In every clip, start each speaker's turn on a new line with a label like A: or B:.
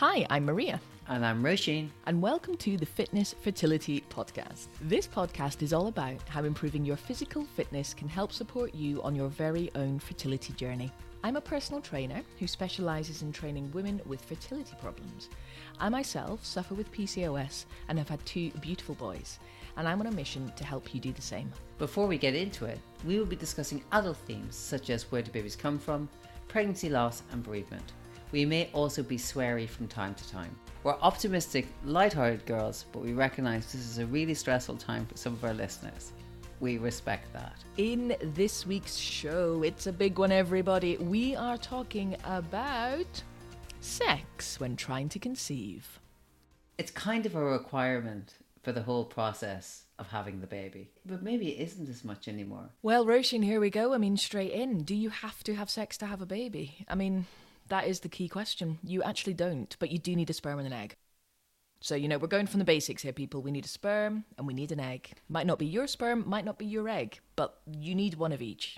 A: Hi, I'm Maria.
B: And I'm Roisin.
A: And welcome to the Fitness Fertility Podcast. This podcast is all about how improving your physical fitness can help support you on your very own fertility journey. I'm a personal trainer who specialises in training women with fertility problems. I myself suffer with PCOS and have had two beautiful boys, and I'm on a mission to help you do the same.
B: Before we get into it, we will be discussing adult themes such as where do babies come from, pregnancy loss, and bereavement. We may also be sweary from time to time. We're optimistic, light-hearted girls, but we recognise this is a really stressful time for some of our listeners. We respect that.
A: In this week's show, it's a big one, everybody. We are talking about sex when trying to conceive.
B: It's kind of a requirement for the whole process of having the baby. But maybe it isn't as much anymore.
A: Well, Roisin, here we go. I mean, straight in. Do you have to have sex to have a baby? I mean, that is the key question. You actually don't, but you do need a sperm and an egg. So, you know, we're going from the basics here, people. We need a sperm and we need an egg. Might not be your sperm, might not be your egg, but you need one of each.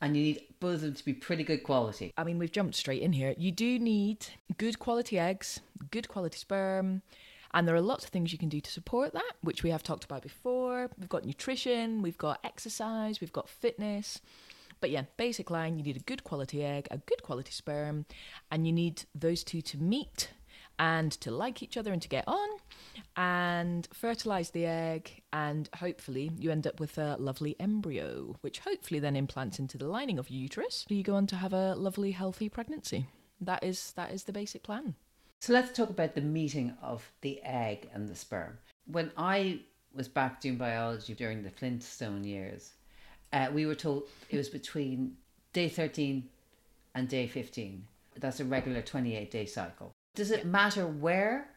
B: And you need both of them to be pretty good quality.
A: I mean, we've jumped straight in here. You do need good quality eggs, good quality sperm, and there are lots of things you can do to support that, which we have talked about before. We've got nutrition, we've got exercise, we've got fitness. But yeah, basic line you need a good quality egg, a good quality sperm, and you need those two to meet and to like each other and to get on and fertilize the egg and hopefully you end up with a lovely embryo which hopefully then implants into the lining of your uterus. So you go on to have a lovely healthy pregnancy. That is that is the basic plan.
B: So let's talk about the meeting of the egg and the sperm. When i was back doing biology during the flintstone years uh, we were told it was between day 13 and day 15. That's a regular 28 day cycle. Does it matter where?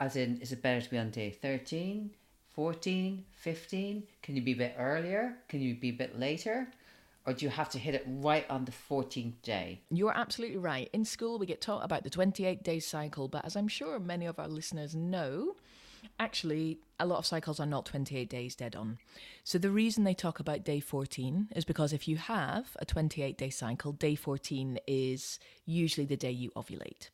B: As in, is it better to be on day 13, 14, 15? Can you be a bit earlier? Can you be a bit later? Or do you have to hit it right on the 14th day?
A: You're absolutely right. In school, we get taught about the 28 day cycle, but as I'm sure many of our listeners know, Actually, a lot of cycles are not 28 days dead on. So the reason they talk about day 14 is because if you have a 28 day cycle, day 14 is usually the day you ovulate.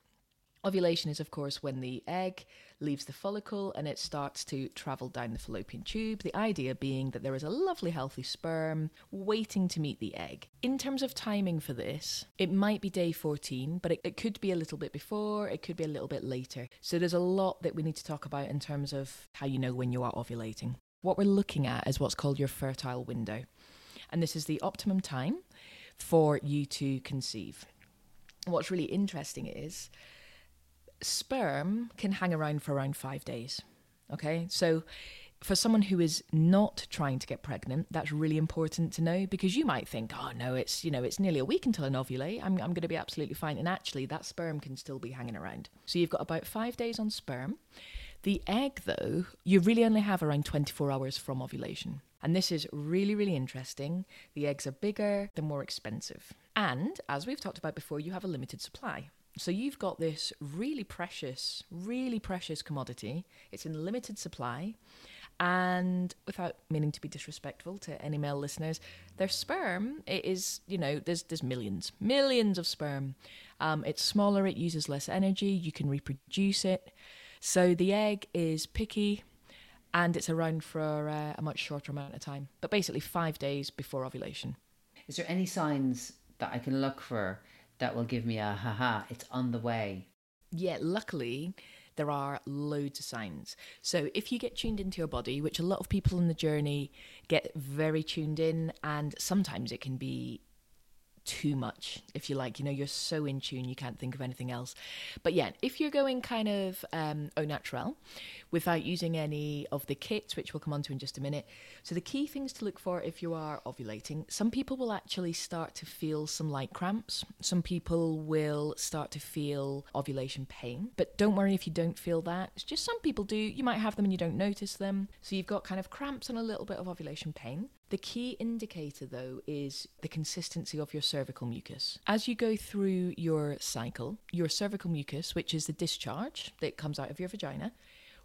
A: Ovulation is, of course, when the egg leaves the follicle and it starts to travel down the fallopian tube. The idea being that there is a lovely, healthy sperm waiting to meet the egg. In terms of timing for this, it might be day 14, but it, it could be a little bit before, it could be a little bit later. So there's a lot that we need to talk about in terms of how you know when you are ovulating. What we're looking at is what's called your fertile window. And this is the optimum time for you to conceive. What's really interesting is sperm can hang around for around five days. Okay, so for someone who is not trying to get pregnant, that's really important to know because you might think, oh no, it's you know it's nearly a week until I ovulate. I'm I'm going to be absolutely fine, and actually that sperm can still be hanging around. So you've got about five days on sperm. The egg, though, you really only have around 24 hours from ovulation. And this is really, really interesting. The eggs are bigger, they're more expensive. And as we've talked about before, you have a limited supply. So you've got this really precious, really precious commodity. It's in limited supply. And without meaning to be disrespectful to any male listeners, their sperm it is, you know, there's there's millions, millions of sperm. Um, it's smaller, it uses less energy, you can reproduce it. So the egg is picky and it's around for uh, a much shorter amount of time, but basically five days before ovulation.
B: Is there any signs that I can look for that will give me a haha, it's on the way.
A: Yeah, luckily, there are loads of signs. So if you get tuned into your body, which a lot of people on the journey get very tuned in, and sometimes it can be too much, if you like. You know, you're so in tune, you can't think of anything else. But yeah, if you're going kind of um, au naturel without using any of the kits, which we'll come on to in just a minute. So, the key things to look for if you are ovulating some people will actually start to feel some light cramps, some people will start to feel ovulation pain. But don't worry if you don't feel that. It's just some people do. You might have them and you don't notice them. So, you've got kind of cramps and a little bit of ovulation pain. The key indicator, though, is the consistency of your cervical mucus. As you go through your cycle, your cervical mucus, which is the discharge that comes out of your vagina,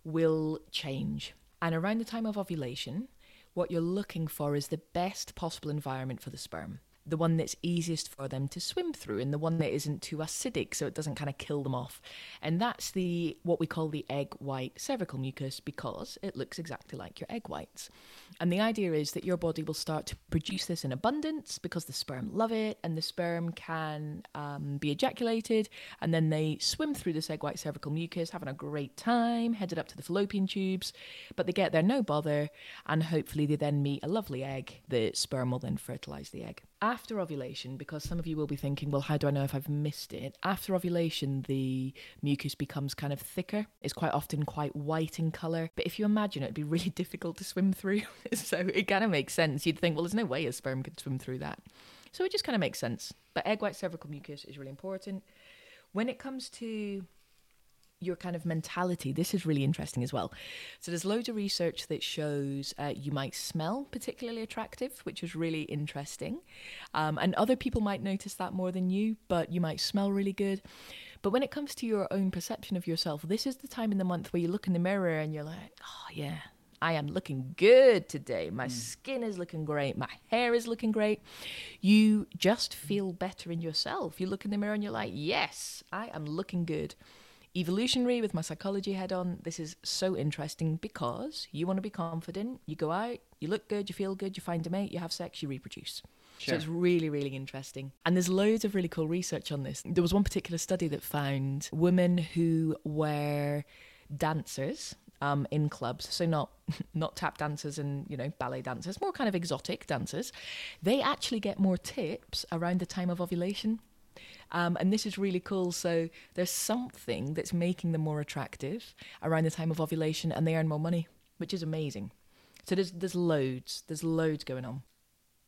A: will change. And around the time of ovulation, what you're looking for is the best possible environment for the sperm. The one that's easiest for them to swim through and the one that isn't too acidic so it doesn't kind of kill them off. And that's the what we call the egg white cervical mucus because it looks exactly like your egg whites. And the idea is that your body will start to produce this in abundance because the sperm love it and the sperm can um, be ejaculated and then they swim through this egg white cervical mucus having a great time, headed up to the fallopian tubes, but they get there no bother and hopefully they then meet a lovely egg. The sperm will then fertilize the egg after ovulation, because some of you will be thinking, well, how do I know if I've missed it? After ovulation, the mucus becomes kind of thicker. It's quite often quite white in colour. But if you imagine it, it'd be really difficult to swim through. so it kind of makes sense. You'd think, well, there's no way a sperm could swim through that. So it just kind of makes sense. But egg white cervical mucus is really important. When it comes to your kind of mentality. This is really interesting as well. So there's loads of research that shows uh, you might smell particularly attractive, which is really interesting, um, and other people might notice that more than you. But you might smell really good. But when it comes to your own perception of yourself, this is the time in the month where you look in the mirror and you're like, oh yeah. I am looking good today. My mm. skin is looking great. My hair is looking great. You just feel better in yourself. You look in the mirror and you're like, yes, I am looking good evolutionary with my psychology head on. This is so interesting because you want to be confident. You go out, you look good, you feel good, you find a mate, you have sex, you reproduce. Sure. So it's really, really interesting. And there's loads of really cool research on this. There was one particular study that found women who were dancers um, in clubs, so not not tap dancers and you know ballet dancers, more kind of exotic dancers. They actually get more tips around the time of ovulation um, and this is really cool. So there's something that's making them more attractive around the time of ovulation, and they earn more money, which is amazing. So there's there's loads, there's loads going on.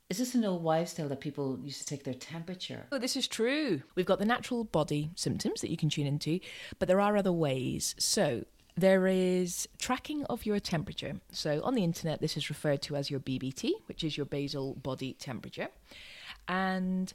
B: Is this an old wives' tale that people used to take their temperature?
A: Oh, this is true. We've got the natural body symptoms that you can tune into, but there are other ways. So there is tracking of your temperature. So on the internet, this is referred to as your BBT, which is your basal body temperature. And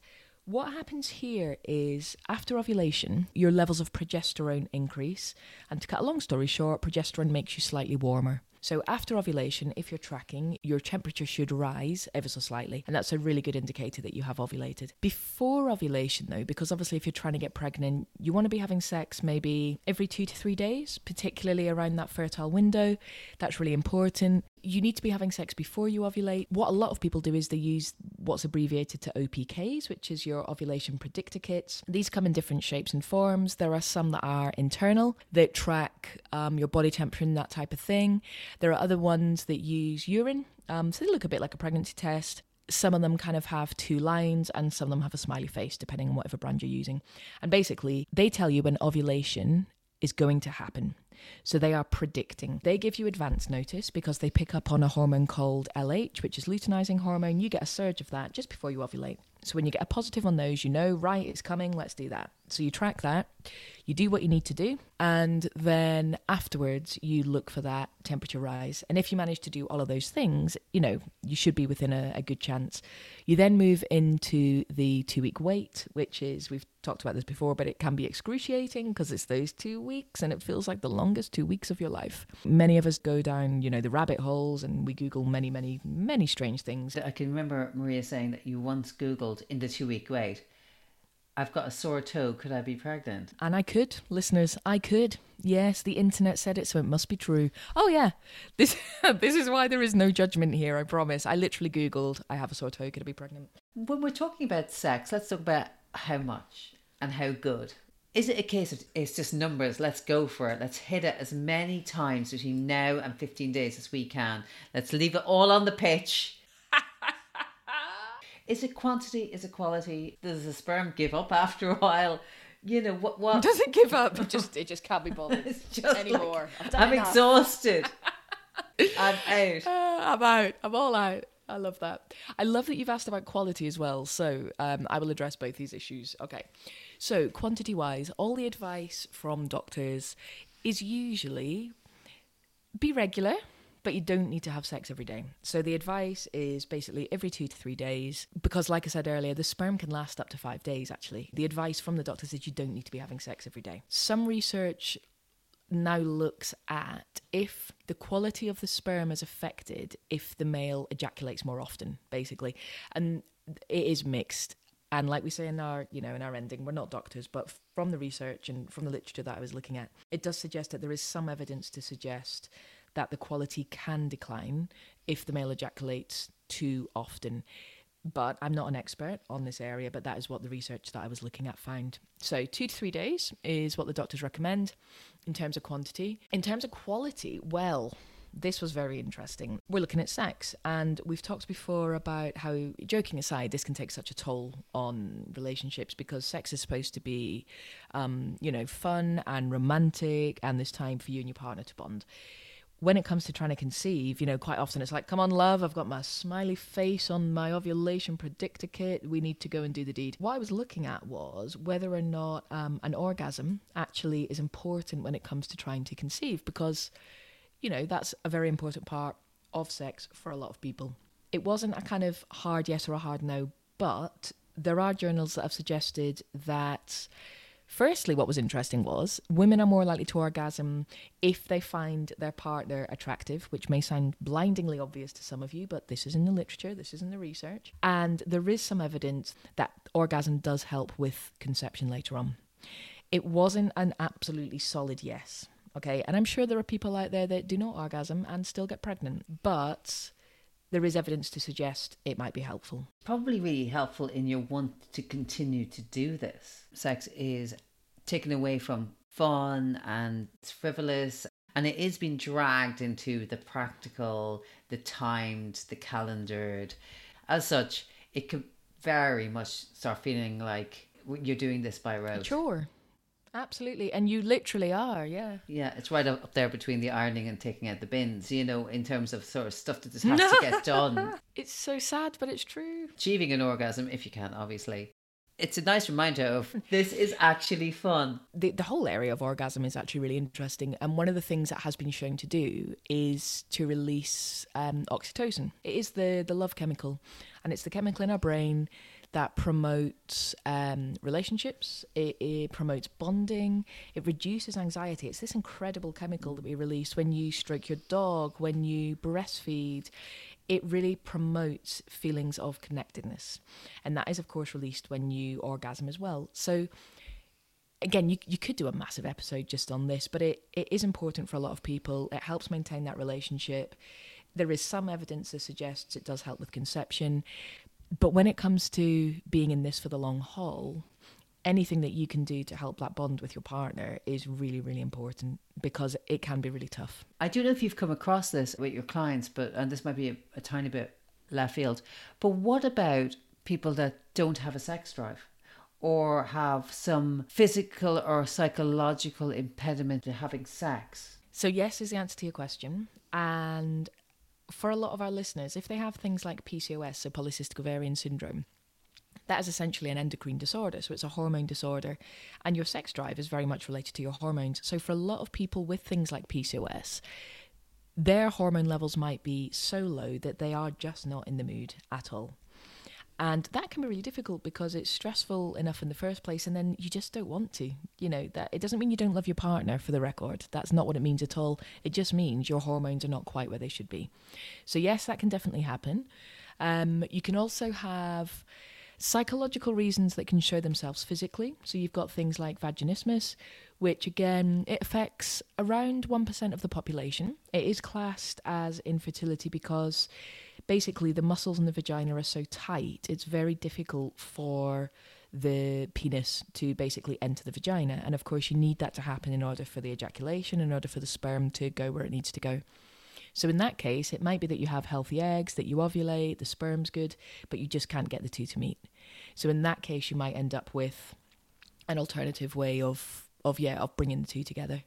A: what happens here is after ovulation, your levels of progesterone increase. And to cut a long story short, progesterone makes you slightly warmer. So after ovulation, if you're tracking, your temperature should rise ever so slightly, and that's a really good indicator that you have ovulated. Before ovulation, though, because obviously if you're trying to get pregnant, you want to be having sex maybe every two to three days, particularly around that fertile window. That's really important you need to be having sex before you ovulate. What a lot of people do is they use what's abbreviated to OPKs, which is your ovulation predictor kits. These come in different shapes and forms. There are some that are internal that track um, your body temperature and that type of thing. There are other ones that use urine, um, so they look a bit like a pregnancy test. Some of them kind of have two lines and some of them have a smiley face, depending on whatever brand you're using. And basically, they tell you when ovulation is going to happen. So they are predicting. They give you advance notice because they pick up on a hormone called LH, which is luteinizing hormone. You get a surge of that just before you ovulate. So when you get a positive on those, you know, right, it's coming, let's do that. So you track that, you do what you need to do, and then afterwards you look for that temperature rise. And if you manage to do all of those things, you know, you should be within a, a good chance. You then move into the two week wait, which is, we've talked about this before, but it can be excruciating because it's those two weeks and it feels like the longest two weeks of your life. Many of us go down, you know, the rabbit holes and we Google many, many, many strange things.
B: I can remember Maria saying that you once Googled in the two week wait, I've got a sore toe, could I be pregnant?
A: And I could, listeners, I could. Yes, the internet said it, so it must be true. Oh yeah, this this is why there is no judgment here. I promise. I literally googled, "I have a sore toe, could I be pregnant?"
B: When we're talking about sex, let's talk about how much and how good. Is it a case of it's just numbers? Let's go for it. Let's hit it as many times between now and 15 days as we can. Let's leave it all on the pitch. Is it quantity? Is it quality? Does the sperm give up after a while? You know what? What
A: does it give up? It just it just can't be bothered anymore.
B: Like, I'm exhausted. I'm out.
A: Uh, I'm out. I'm all out. I love that. I love that you've asked about quality as well. So um, I will address both these issues. Okay. So, quantity wise, all the advice from doctors is usually be regular, but you don't need to have sex every day. So, the advice is basically every two to three days, because, like I said earlier, the sperm can last up to five days actually. The advice from the doctors is you don't need to be having sex every day. Some research now looks at if the quality of the sperm is affected if the male ejaculates more often, basically. And it is mixed. And like we say in our, you know, in our ending, we're not doctors, but from the research and from the literature that I was looking at, it does suggest that there is some evidence to suggest that the quality can decline if the male ejaculates too often. But I'm not an expert on this area, but that is what the research that I was looking at found. So, two to three days is what the doctors recommend in terms of quantity. In terms of quality, well, this was very interesting. We're looking at sex, and we've talked before about how, joking aside, this can take such a toll on relationships because sex is supposed to be, um, you know, fun and romantic, and this time for you and your partner to bond. When it comes to trying to conceive, you know, quite often it's like, come on, love, I've got my smiley face on my ovulation predictor kit. We need to go and do the deed. What I was looking at was whether or not um, an orgasm actually is important when it comes to trying to conceive because you know, that's a very important part of sex for a lot of people. It wasn't a kind of hard yes or a hard no, but there are journals that have suggested that Firstly, what was interesting was women are more likely to orgasm if they find their partner attractive, which may sound blindingly obvious to some of you, but this is in the literature, this is in the research. And there is some evidence that orgasm does help with conception later on. It wasn't an absolutely solid yes. Okay, and I'm sure there are people out there that do not orgasm and still get pregnant, but there is evidence to suggest it might be helpful.
B: Probably really helpful in your want to continue to do this. Sex is taken away from fun and frivolous and it is being dragged into the practical, the timed, the calendared. As such, it could very much start feeling like you're doing this by rote.
A: Sure. Absolutely. And you literally are, yeah.
B: Yeah, it's right up there between the ironing and taking out the bins, you know, in terms of sort of stuff that just has to get done.
A: It's so sad, but it's true.
B: Achieving an orgasm, if you can, obviously. It's a nice reminder of this is actually fun.
A: The, the whole area of orgasm is actually really interesting. And one of the things that has been shown to do is to release um, oxytocin. It is the, the love chemical, and it's the chemical in our brain that promotes um, relationships, it, it, promotes bonding, it reduces anxiety. It's this incredible chemical that we release when you stroke your dog, when you breastfeed. It really promotes feelings of connectedness. And that is, of course, released when you orgasm as well. So, again, you, you could do a massive episode just on this, but it, it is important for a lot of people. It helps maintain that relationship. There is some evidence that suggests it does help with conception. But when it comes to being in this for the long haul, anything that you can do to help that bond with your partner is really, really important because it can be really tough.
B: I don't know if you've come across this with your clients, but and this might be a, a tiny bit left field. But what about people that don't have a sex drive? Or have some physical or psychological impediment to having sex?
A: So, yes, is the answer to your question. And for a lot of our listeners, if they have things like PCOS, so polycystic ovarian syndrome, that is essentially an endocrine disorder. So it's a hormone disorder, and your sex drive is very much related to your hormones. So for a lot of people with things like PCOS, their hormone levels might be so low that they are just not in the mood at all. And that can be really difficult because it's stressful enough in the first place, and then you just don't want to. You know, that it doesn't mean you don't love your partner for the record. That's not what it means at all. It just means your hormones are not quite where they should be. So, yes, that can definitely happen. Um, you can also have psychological reasons that can show themselves physically. So, you've got things like vaginismus, which again, it affects around 1% of the population. It is classed as infertility because basically the muscles in the vagina are so tight, it's very difficult for the penis to basically enter the vagina. And of course, you need that to happen in order for the ejaculation, in order for the sperm to go where it needs to go. So, in that case, it might be that you have healthy eggs, that you ovulate, the sperm's good, but you just can't get the two to meet. So, in that case, you might end up with an alternative way of, of yeah, of bringing the two together.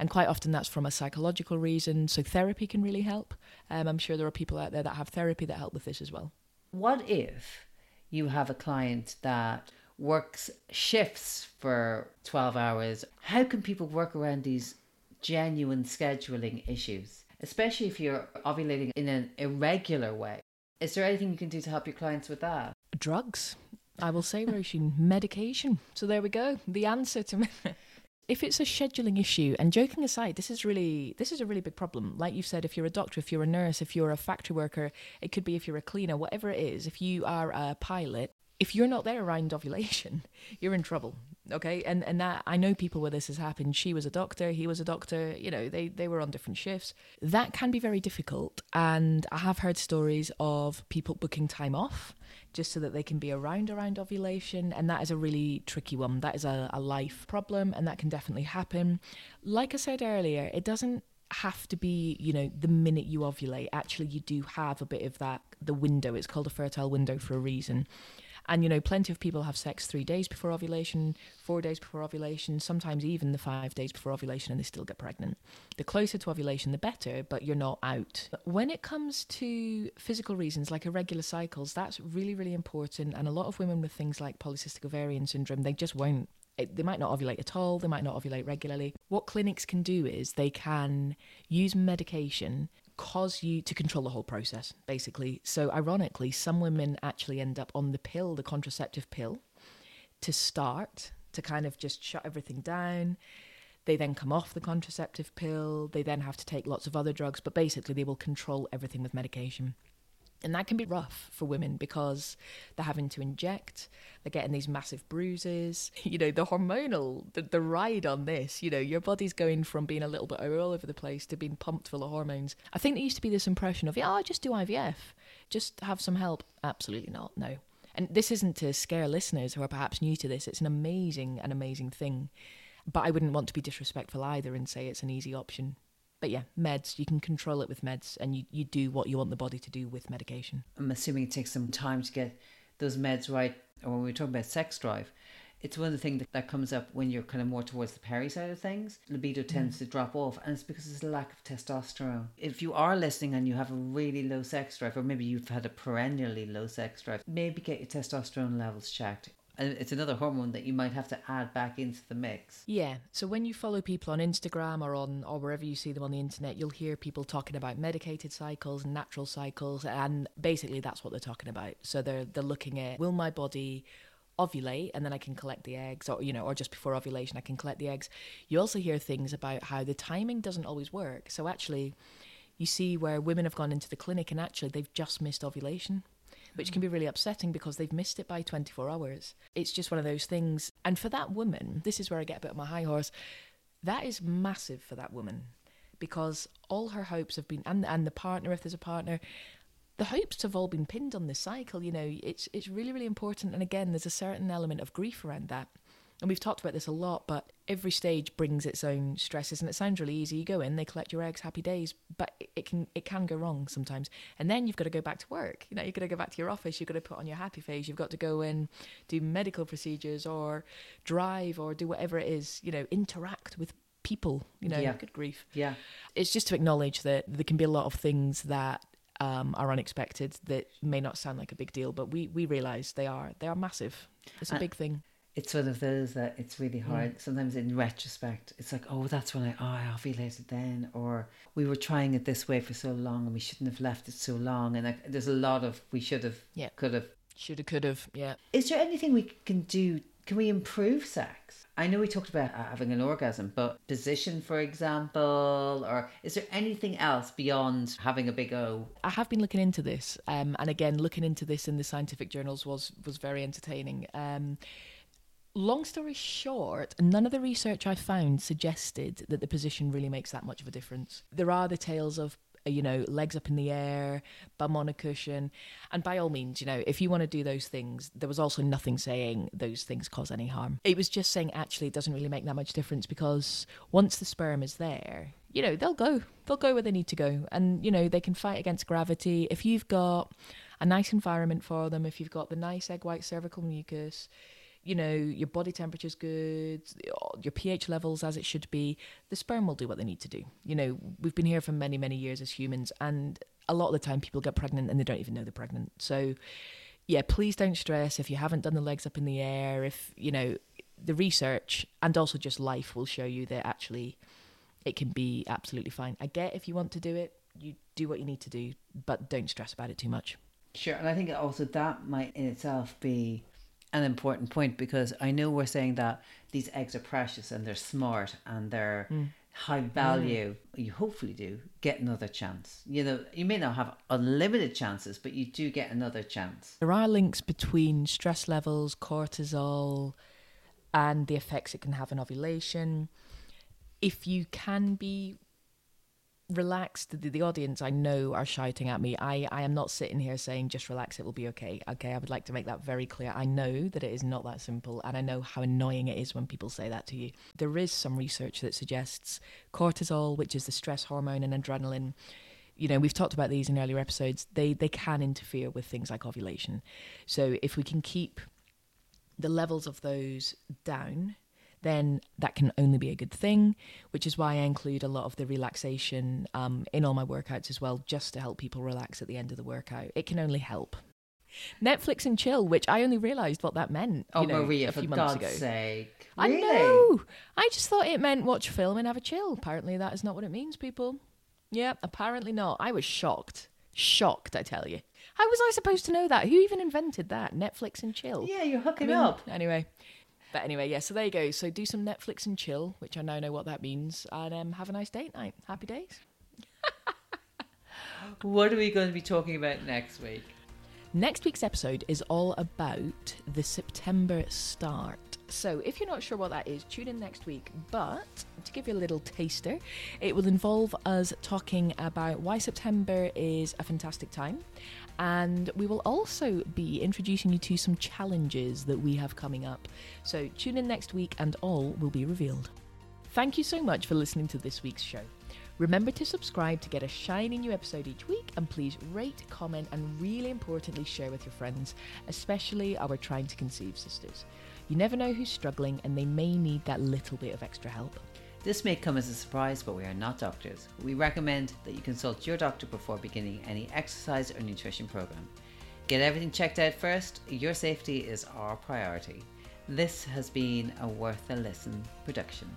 A: And quite often that's from a psychological reason. So therapy can really help. Um, I'm sure there are people out there that have therapy that help with this as well.
B: What if you have a client that works shifts for 12 hours? How can people work around these genuine scheduling issues, especially if you're ovulating in an irregular way? Is there anything you can do to help your clients with that?
A: Drugs. I will say, Roisin, medication. So there we go. The answer to if it's a scheduling issue and joking aside this is really this is a really big problem. Like you've said if you're a doctor if you're a nurse if you're a factory worker it could be if you're a cleaner whatever it is if you are a pilot if you're not there around ovulation you're in trouble okay? And and that i know people where this has happened. She was a doctor he was a doctor you know they they were on different shifts. That can be very difficult and i have heard stories of people booking time off just so that they can be around around ovulation and that is a really tricky one. That is a, a life problem and that can definitely happen. Like i said earlier it doesn't have to be you know the minute you ovulate. Actually you do have a bit of that the window. It's called a fertile window for a reason and, you know, plenty of people have sex three days before ovulation, four days before ovulation, sometimes even the five days before ovulation, and they still get pregnant. The closer to ovulation, the better, but you're not out. When it comes to physical reasons like irregular cycles, that's really, really important. And a lot of women with things like polycystic ovarian syndrome, they just won't eh, they might not ovulate at all, they might not ovulate regularly. What clinics can do is they can use medication cause you to control the whole process, basically. So, ironically, some women actually end up on the pill, the contraceptive pill, to start, to kind of just shut everything down. They then come off the contraceptive pill. They then have to take lots of other drugs, but basically, they will control everything with medication. And that can be rough for women because they're having to inject, they're getting these massive bruises. You know, the hormonal, the, the ride on this, you know, your body's going from being a little bit all over the place to being pumped full of hormones. I think there used to be this impression of, yeah, I'll just do IVF, just have some help. Absolutely not, no. And this isn't to scare listeners who are perhaps new to this, it's an amazing, an amazing thing. But I wouldn't want to be disrespectful either and say it's an easy option but yeah, meds, you can control it with meds and you, you do what you want the body to do with medication.
B: I'm assuming it takes some time to get those meds right. Or when we're talking about sex drive, it's one of the things that, that comes up when you're kind of more towards the peri side of things. Libido tends mm. to drop off, and it's because there's a lack of testosterone. If you are listening and you have a really low sex drive, or maybe you've had a perennially low sex drive, maybe get your testosterone levels checked and it's another hormone that you might have to add back into the mix.
A: Yeah. So when you follow people on Instagram or on or wherever you see them on the internet, you'll hear people talking about medicated cycles and natural cycles and basically that's what they're talking about. So they're they're looking at will my body ovulate and then I can collect the eggs or you know or just before ovulation I can collect the eggs. You also hear things about how the timing doesn't always work. So actually you see where women have gone into the clinic and actually they've just missed ovulation which can be really upsetting because they've missed it by 24 hours. It's just one of those things. And for that woman, this is where I get a bit of my high horse, that is massive for that woman because all her hopes have been, and, and the partner, if there's a partner, the hopes have all been pinned on this cycle. You know, it's it's really really important. And again, there's a certain element of grief around that and we've talked about this a lot, but every stage brings its own stresses, and it sounds really easy. You go in, they collect your eggs, happy days, but it can it can go wrong sometimes, and then you've got to go back to work. You know, you've got to go back to your office. You've got to put on your happy face. You've got to go in, do medical procedures, or drive, or do whatever it is. You know, interact with people. You know,
B: yeah.
A: good grief.
B: Yeah,
A: it's just to acknowledge that there can be a lot of things that um, are unexpected that may not sound like a big deal, but we we realise they are they are massive. It's a big thing
B: it's one of those that it's really mm. hard. Mm. Sometimes in retrospect, it's like, oh, that's when I, oh, I ovulated then, or we were trying it this way for so long and we shouldn't have left it so long. And like, there's a lot of we should have,
A: yeah,
B: could have,
A: should have, could have, yeah.
B: Is there anything we can do? Can we improve sex? I know we talked about having an orgasm, but position, for example, or is there anything else beyond having a big O?
A: I have been looking into this, um, and again, looking into this in the scientific journals was was very entertaining. Um, long story short, none of the research I found suggested that the position really makes that much of a difference. There are the tales of uh, you know, legs up in the air, bum on a cushion. And by all means, you know, if you want to do those things, there was also nothing saying those things cause any harm. It was just saying actually it doesn't really make that much difference because once the sperm is there, you know, they'll go. They'll go where they need to go. And, you know, they can fight against gravity. If you've got a nice environment for them, if you've got the nice egg white cervical mucus, you know, your body temperature's good, your pH levels as it should be, the sperm will do what they need to do. You know, we've been here for many, many years as humans, and a lot of the time people get pregnant and they don't even know they're pregnant. So, yeah, please don't stress if you haven't done the legs up in the air, if, you know, the research and also just life will show you that actually it can be absolutely fine. I get if you want to do it, you do what you need to do, but don't stress about it too much.
B: Sure, and I think also that might in itself be an important point because I know we're saying that these eggs are precious and they're smart and they're mm. high mm. value. You hopefully do get another chance. You know, you may not have unlimited chances, but you do get another chance.
A: There are links between stress levels, cortisol, and the effects it can have on ovulation. If you can be relaxed, the, the audience I know are shouting at me. I, I am not sitting here saying just relax, it will be okay. Okay, I would like to make that very clear. I know that it is not that simple, and I know how annoying it is when people say that to you. There is some research that suggests cortisol, which is the stress hormone, and adrenaline. You know, we've talked about these in earlier episodes. They they can interfere with things like ovulation. So if we can keep the levels of those down, then that can only be a good thing, which is why I include a lot of the relaxation um, in all my workouts as well, just to help people relax at the end of the workout. It can only help. Netflix and chill, which I only realised what that meant.
B: Oh,
A: you know,
B: Maria,
A: a
B: for
A: few months
B: God's
A: ago.
B: sake.
A: I know. I just thought it meant watch a film and have a chill. Apparently, that is not what it means, people. Yeah, apparently not. I was shocked. Shocked, I tell you. How was I supposed to know that? Who even invented that? Netflix and chill.
B: Yeah, you're
A: I
B: hooking
A: mean,
B: up.
A: Anyway. But anyway, yeah, so there you go. So do some Netflix and chill, which I now know what that means, and um, have a nice date night. Happy days.
B: What are we going to be talking about next week?
A: Next week's episode is all about the September start. So, if you're not sure what that is, tune in next week. But to give you a little taster, it will involve us talking about why September is a fantastic time. And we will also be introducing you to some challenges that we have coming up. So, tune in next week and all will be revealed. Thank you so much for listening to this week's show. Remember to subscribe to get a shiny new episode each week, and please rate, comment, and really importantly, share with your friends, especially our trying to conceive sisters. You never know who's struggling, and they may need that little bit of extra help.
B: This may come as a surprise, but we are not doctors. We recommend that you consult your doctor before beginning any exercise or nutrition program. Get everything checked out first. Your safety is our priority. This has been a Worth a Listen production.